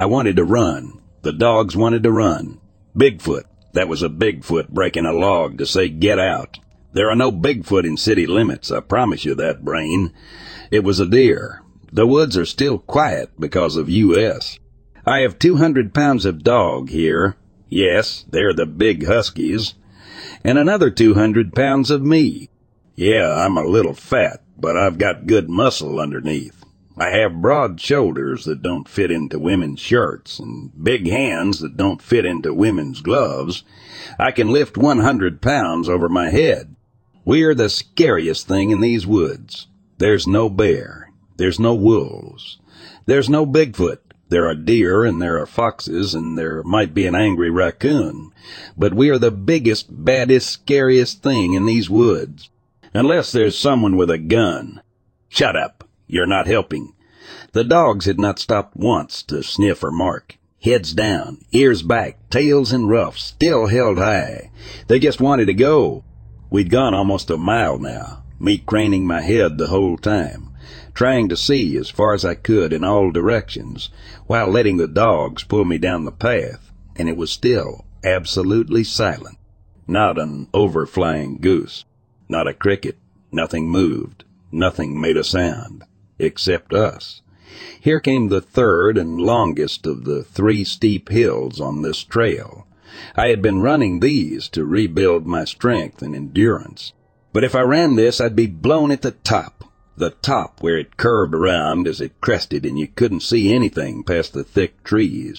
I wanted to run. The dogs wanted to run. Bigfoot. That was a Bigfoot breaking a log to say get out. There are no Bigfoot in city limits, I promise you that, Brain. It was a deer. The woods are still quiet because of U.S. I have 200 pounds of dog here. Yes, they're the big huskies. And another 200 pounds of me. Yeah, I'm a little fat, but I've got good muscle underneath. I have broad shoulders that don't fit into women's shirts and big hands that don't fit into women's gloves. I can lift 100 pounds over my head. We're the scariest thing in these woods. There's no bear. There's no wolves. There's no Bigfoot. There are deer and there are foxes and there might be an angry raccoon. But we are the biggest, baddest, scariest thing in these woods. Unless there's someone with a gun. Shut up. You're not helping. The dogs had not stopped once to sniff or mark. Heads down, ears back, tails and ruffs still held high. They just wanted to go. We'd gone almost a mile now, me craning my head the whole time, trying to see as far as I could in all directions, while letting the dogs pull me down the path, and it was still absolutely silent. Not an overflying goose, not a cricket, nothing moved, nothing made a sound, except us. Here came the third and longest of the three steep hills on this trail. I had been running these to rebuild my strength and endurance. But if I ran this, I'd be blown at the top. The top where it curved around as it crested and you couldn't see anything past the thick trees.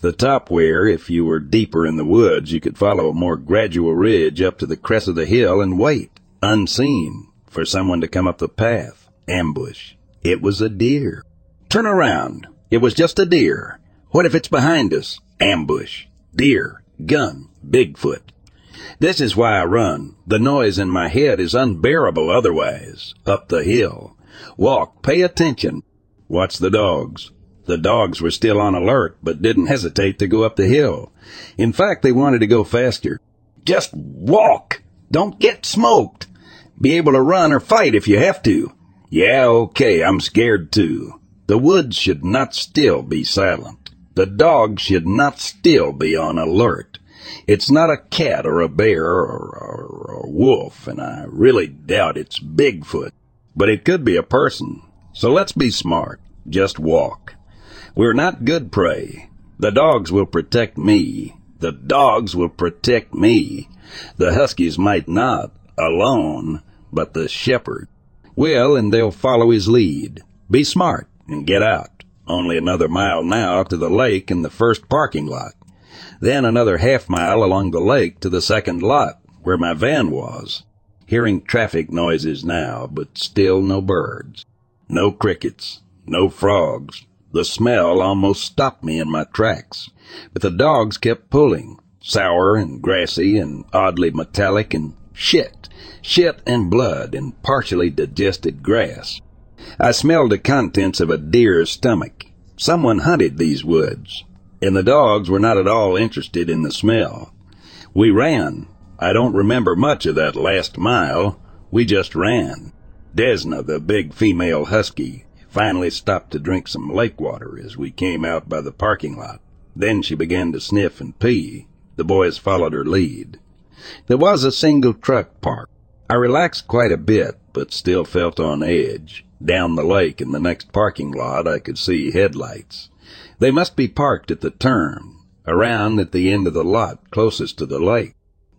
The top where, if you were deeper in the woods, you could follow a more gradual ridge up to the crest of the hill and wait, unseen, for someone to come up the path. Ambush. It was a deer. Turn around. It was just a deer. What if it's behind us? Ambush. Deer. Gun. Bigfoot. This is why I run. The noise in my head is unbearable otherwise. Up the hill. Walk. Pay attention. Watch the dogs. The dogs were still on alert, but didn't hesitate to go up the hill. In fact, they wanted to go faster. Just walk. Don't get smoked. Be able to run or fight if you have to. Yeah, okay, I'm scared too. The woods should not still be silent. The dogs should not still be on alert. It's not a cat or a bear or, or, or a wolf, and I really doubt it's Bigfoot. But it could be a person. So let's be smart. Just walk. We're not good prey. The dogs will protect me. The dogs will protect me. The huskies might not, alone, but the shepherd will, and they'll follow his lead. Be smart and get out. Only another mile now to the lake and the first parking lot. Then another half mile along the lake to the second lot, where my van was. Hearing traffic noises now, but still no birds. No crickets. No frogs. The smell almost stopped me in my tracks, but the dogs kept pulling, sour and grassy and oddly metallic and shit, shit and blood and partially digested grass. I smelled the contents of a deer's stomach. Someone hunted these woods, and the dogs were not at all interested in the smell. We ran. I don't remember much of that last mile. We just ran. Desna, the big female husky, finally stopped to drink some lake water as we came out by the parking lot. Then she began to sniff and pee. The boys followed her lead. There was a single truck parked. I relaxed quite a bit, but still felt on edge. Down the lake in the next parking lot, I could see headlights. They must be parked at the turn, around at the end of the lot closest to the lake.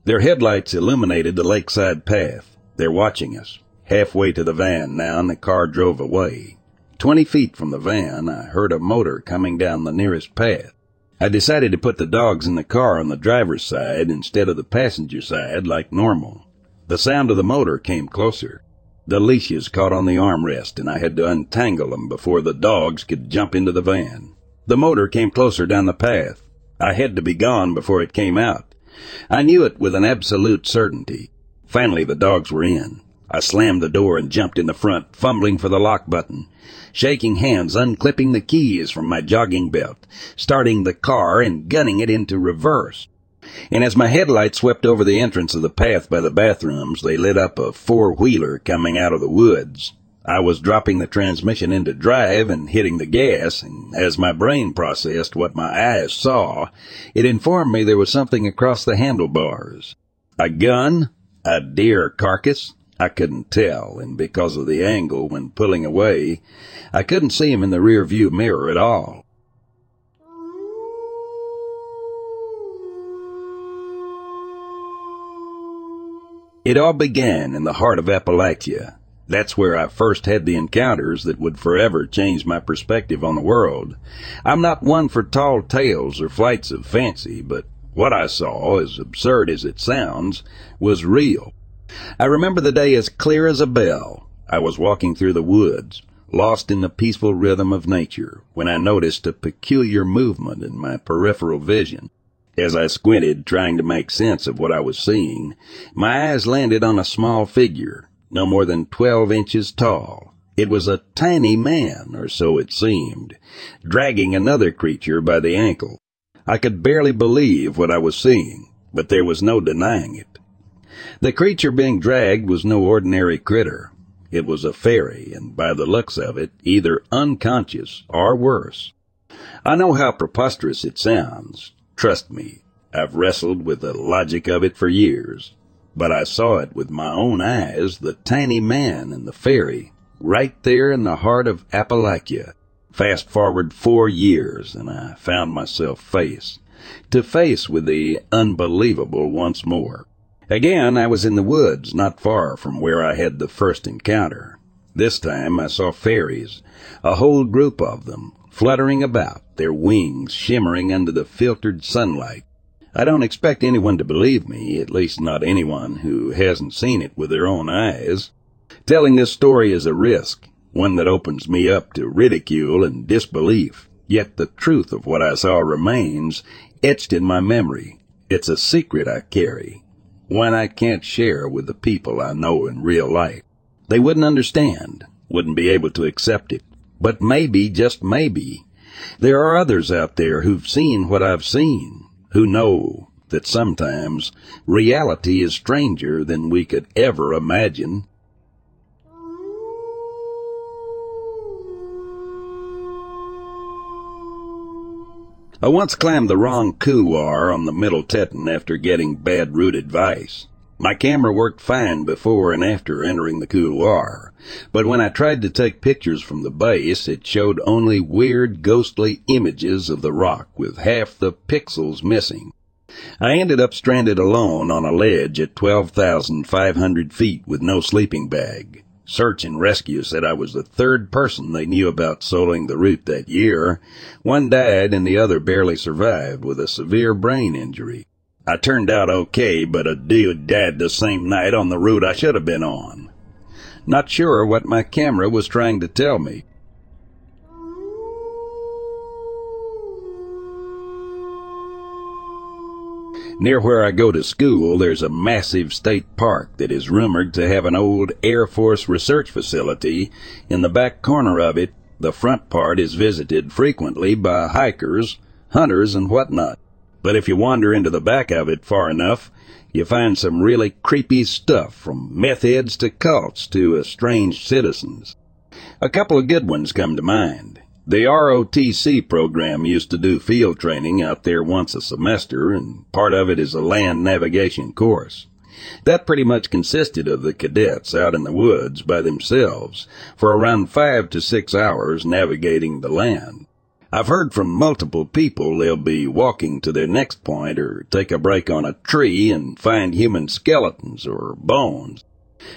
Their headlights illuminated the lakeside path. They're watching us. Halfway to the van now, and the car drove away. Twenty feet from the van, I heard a motor coming down the nearest path. I decided to put the dogs in the car on the driver's side instead of the passenger side like normal. The sound of the motor came closer. The leashes caught on the armrest and I had to untangle them before the dogs could jump into the van. The motor came closer down the path. I had to be gone before it came out. I knew it with an absolute certainty. Finally, the dogs were in. I slammed the door and jumped in the front, fumbling for the lock button shaking hands, unclipping the keys from my jogging belt, starting the car and gunning it into reverse. And as my headlights swept over the entrance of the path by the bathrooms, they lit up a four-wheeler coming out of the woods. I was dropping the transmission into drive and hitting the gas, and as my brain processed what my eyes saw, it informed me there was something across the handlebars. A gun? A deer carcass? I couldn't tell, and because of the angle when pulling away, I couldn't see him in the rear view mirror at all. It all began in the heart of Appalachia. That's where I first had the encounters that would forever change my perspective on the world. I'm not one for tall tales or flights of fancy, but what I saw, as absurd as it sounds, was real. I remember the day as clear as a bell. I was walking through the woods, lost in the peaceful rhythm of nature, when I noticed a peculiar movement in my peripheral vision. As I squinted, trying to make sense of what I was seeing, my eyes landed on a small figure, no more than twelve inches tall. It was a tiny man, or so it seemed, dragging another creature by the ankle. I could barely believe what I was seeing, but there was no denying it. The creature being dragged was no ordinary critter. It was a fairy, and by the looks of it, either unconscious or worse. I know how preposterous it sounds. Trust me, I've wrestled with the logic of it for years. But I saw it with my own eyes, the tiny man and the fairy, right there in the heart of Appalachia. Fast forward four years, and I found myself face, to face with the unbelievable once more. Again, I was in the woods, not far from where I had the first encounter. This time I saw fairies, a whole group of them, fluttering about, their wings shimmering under the filtered sunlight. I don't expect anyone to believe me, at least not anyone who hasn't seen it with their own eyes. Telling this story is a risk, one that opens me up to ridicule and disbelief. Yet the truth of what I saw remains etched in my memory. It's a secret I carry, one I can't share with the people I know in real life. They wouldn't understand, wouldn't be able to accept it. But maybe, just maybe, there are others out there who've seen what I've seen, who know that sometimes reality is stranger than we could ever imagine. I once climbed the wrong couloir on the Middle Teton after getting bad route advice. My camera worked fine before and after entering the couloir, but when I tried to take pictures from the base, it showed only weird, ghostly images of the rock with half the pixels missing. I ended up stranded alone on a ledge at 12,500 feet with no sleeping bag. Search and Rescue said I was the third person they knew about soloing the route that year. One died and the other barely survived with a severe brain injury. I turned out okay, but a dude died the same night on the route I should have been on. Not sure what my camera was trying to tell me. Near where I go to school, there's a massive state park that is rumored to have an old Air Force research facility. In the back corner of it, the front part is visited frequently by hikers, hunters, and whatnot. But if you wander into the back of it far enough, you find some really creepy stuff from meth heads to cults to estranged citizens. A couple of good ones come to mind. The ROTC program used to do field training out there once a semester, and part of it is a land navigation course. That pretty much consisted of the cadets out in the woods by themselves for around five to six hours navigating the land. I've heard from multiple people they'll be walking to their next point or take a break on a tree and find human skeletons or bones.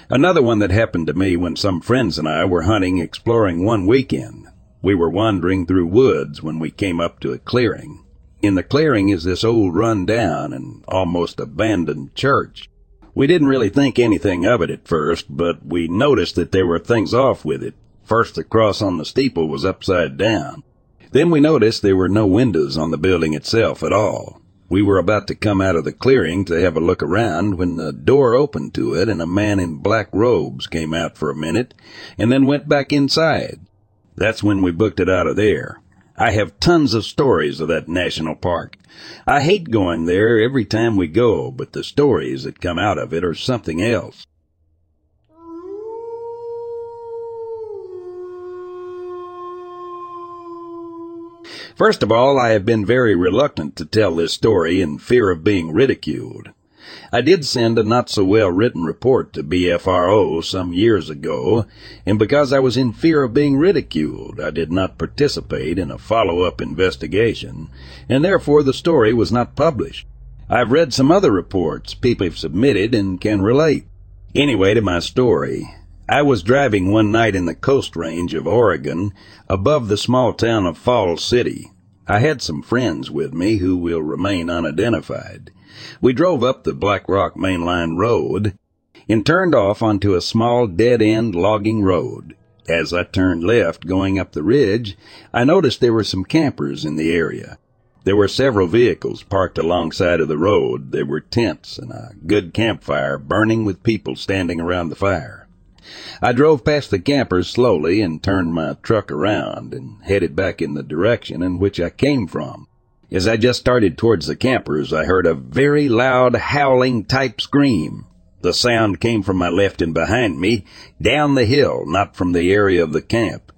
Another one that happened to me when some friends and I were hunting exploring one weekend. We were wandering through woods when we came up to a clearing. In the clearing is this old run down and almost abandoned church. We didn't really think anything of it at first, but we noticed that there were things off with it. First, the cross on the steeple was upside down. Then we noticed there were no windows on the building itself at all. We were about to come out of the clearing to have a look around when the door opened to it and a man in black robes came out for a minute and then went back inside. That's when we booked it out of there. I have tons of stories of that national park. I hate going there every time we go, but the stories that come out of it are something else. First of all, I have been very reluctant to tell this story in fear of being ridiculed. I did send a not so well written report to BFRO some years ago, and because I was in fear of being ridiculed, I did not participate in a follow up investigation, and therefore the story was not published. I've read some other reports people have submitted and can relate. Anyway, to my story. I was driving one night in the coast range of Oregon above the small town of Falls City. I had some friends with me who will remain unidentified. We drove up the Black Rock Mainline Road and turned off onto a small dead-end logging road. As I turned left going up the ridge, I noticed there were some campers in the area. There were several vehicles parked alongside of the road. There were tents and a good campfire burning with people standing around the fire. I drove past the campers slowly and turned my truck around and headed back in the direction in which I came from. As I just started towards the campers, I heard a very loud howling type scream. The sound came from my left and behind me, down the hill, not from the area of the camp.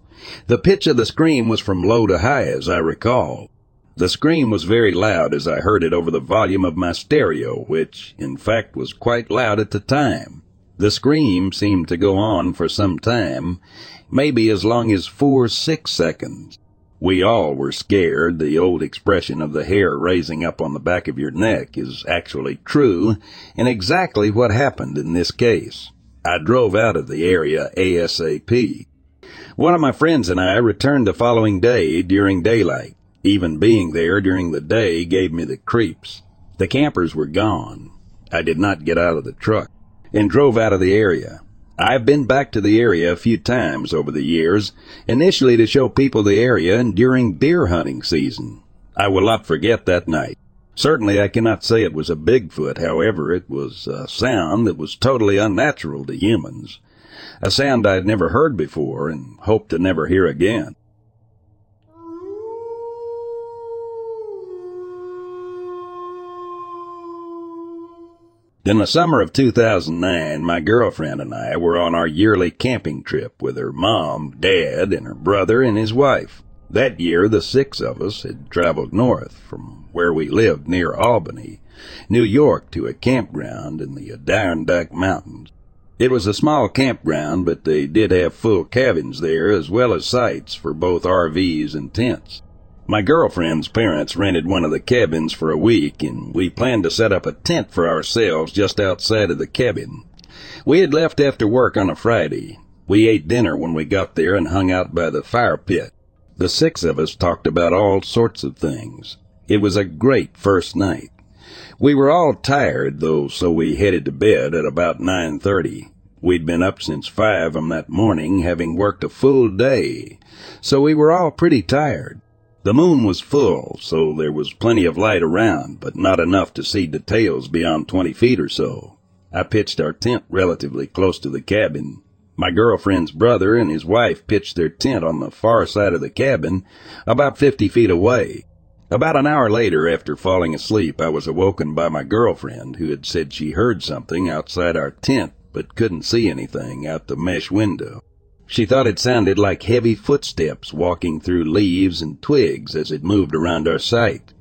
The pitch of the scream was from low to high, as I recall. The scream was very loud as I heard it over the volume of my stereo, which, in fact, was quite loud at the time. The scream seemed to go on for some time, maybe as long as four, six seconds. We all were scared. The old expression of the hair raising up on the back of your neck is actually true and exactly what happened in this case. I drove out of the area ASAP. One of my friends and I returned the following day during daylight. Even being there during the day gave me the creeps. The campers were gone. I did not get out of the truck and drove out of the area. I've been back to the area a few times over the years, initially to show people the area and during deer hunting season. I will not forget that night. Certainly I cannot say it was a Bigfoot, however, it was a sound that was totally unnatural to humans. A sound I had never heard before and hoped to never hear again. In the summer of 2009, my girlfriend and I were on our yearly camping trip with her mom, dad, and her brother and his wife. That year, the six of us had traveled north from where we lived near Albany, New York to a campground in the Adirondack Mountains. It was a small campground, but they did have full cabins there as well as sites for both RVs and tents. My girlfriend's parents rented one of the cabins for a week, and we planned to set up a tent for ourselves just outside of the cabin. We had left after work on a Friday. We ate dinner when we got there and hung out by the fire pit. The six of us talked about all sorts of things. It was a great first night. We were all tired, though, so we headed to bed at about 9.30. We'd been up since five on that morning, having worked a full day, so we were all pretty tired. The moon was full, so there was plenty of light around, but not enough to see details beyond 20 feet or so. I pitched our tent relatively close to the cabin. My girlfriend's brother and his wife pitched their tent on the far side of the cabin, about 50 feet away. About an hour later, after falling asleep, I was awoken by my girlfriend, who had said she heard something outside our tent, but couldn't see anything out the mesh window. She thought it sounded like heavy footsteps walking through leaves and twigs as it moved around our site.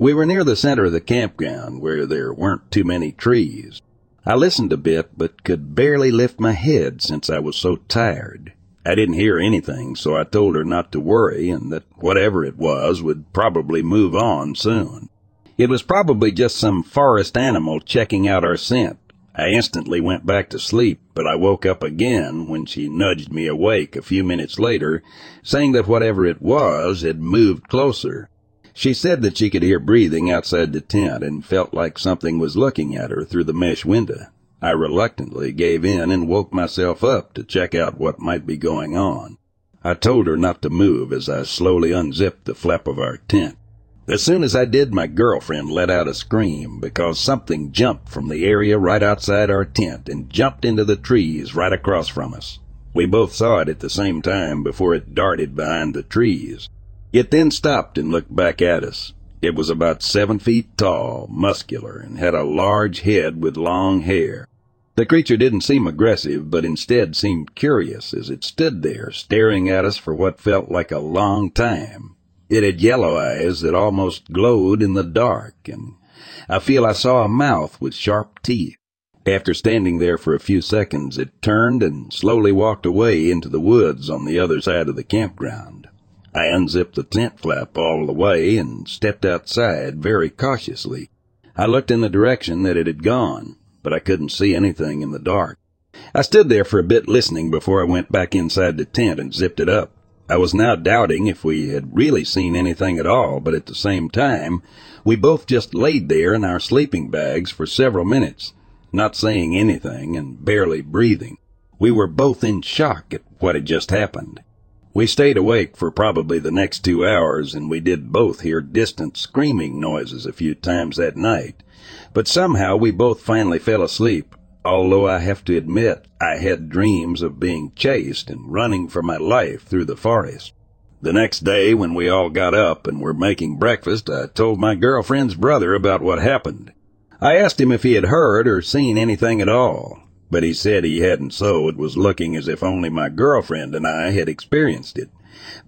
We were near the center of the campground where there weren't too many trees. I listened a bit, but could barely lift my head since I was so tired. I didn't hear anything, so I told her not to worry and that whatever it was would probably move on soon. It was probably just some forest animal checking out our scent. I instantly went back to sleep, but I woke up again when she nudged me awake a few minutes later, saying that whatever it was had moved closer. She said that she could hear breathing outside the tent and felt like something was looking at her through the mesh window. I reluctantly gave in and woke myself up to check out what might be going on. I told her not to move as I slowly unzipped the flap of our tent. As soon as I did, my girlfriend let out a scream because something jumped from the area right outside our tent and jumped into the trees right across from us. We both saw it at the same time before it darted behind the trees. It then stopped and looked back at us. It was about seven feet tall, muscular, and had a large head with long hair. The creature didn't seem aggressive, but instead seemed curious as it stood there staring at us for what felt like a long time. It had yellow eyes that almost glowed in the dark, and I feel I saw a mouth with sharp teeth. After standing there for a few seconds, it turned and slowly walked away into the woods on the other side of the campground. I unzipped the tent flap all the way and stepped outside very cautiously. I looked in the direction that it had gone, but I couldn't see anything in the dark. I stood there for a bit listening before I went back inside the tent and zipped it up. I was now doubting if we had really seen anything at all, but at the same time, we both just laid there in our sleeping bags for several minutes, not saying anything and barely breathing. We were both in shock at what had just happened. We stayed awake for probably the next two hours, and we did both hear distant screaming noises a few times that night. But somehow we both finally fell asleep, although I have to admit I had dreams of being chased and running for my life through the forest. The next day, when we all got up and were making breakfast, I told my girlfriend's brother about what happened. I asked him if he had heard or seen anything at all, but he said he hadn't so it was looking as if only my girlfriend and I had experienced it.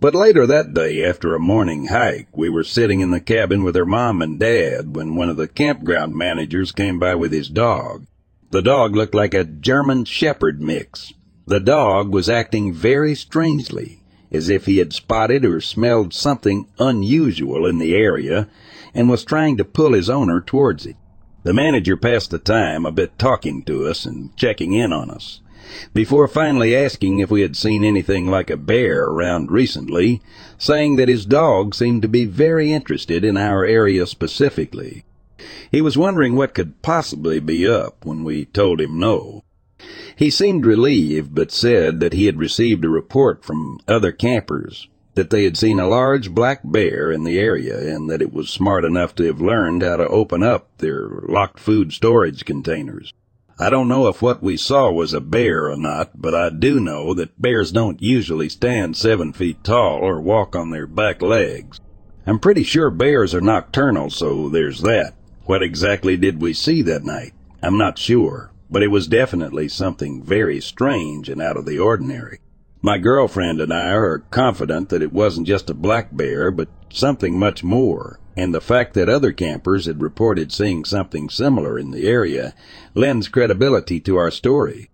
But later that day, after a morning hike, we were sitting in the cabin with her mom and dad when one of the campground managers came by with his dog. The dog looked like a German Shepherd mix. The dog was acting very strangely. as if he had spotted or smelled something unusual in the area and was trying to pull his owner towards it. The manager passed the time a bit talking to us and checking in on us, before finally asking if we had seen anything like a bear around recently, saying that his dog seemed to be very interested in our area specifically. He was wondering what could possibly be up when we told him no. He seemed relieved, but said that he had received a report from other campers that they had seen a large black bear in the area and that it was smart enough to have learned how to open up their locked food storage containers. I don't know if what we saw was a bear or not, but I do know that bears don't usually stand seven feet tall or walk on their back legs. I'm pretty sure bears are nocturnal, so there's that. What exactly did we see that night? I'm not sure, but it was definitely something very strange and out of the ordinary. My girlfriend and I are confident that it wasn't just a black bear, but something much more, and the fact that other campers had reported seeing something similar in the area lends credibility to our story.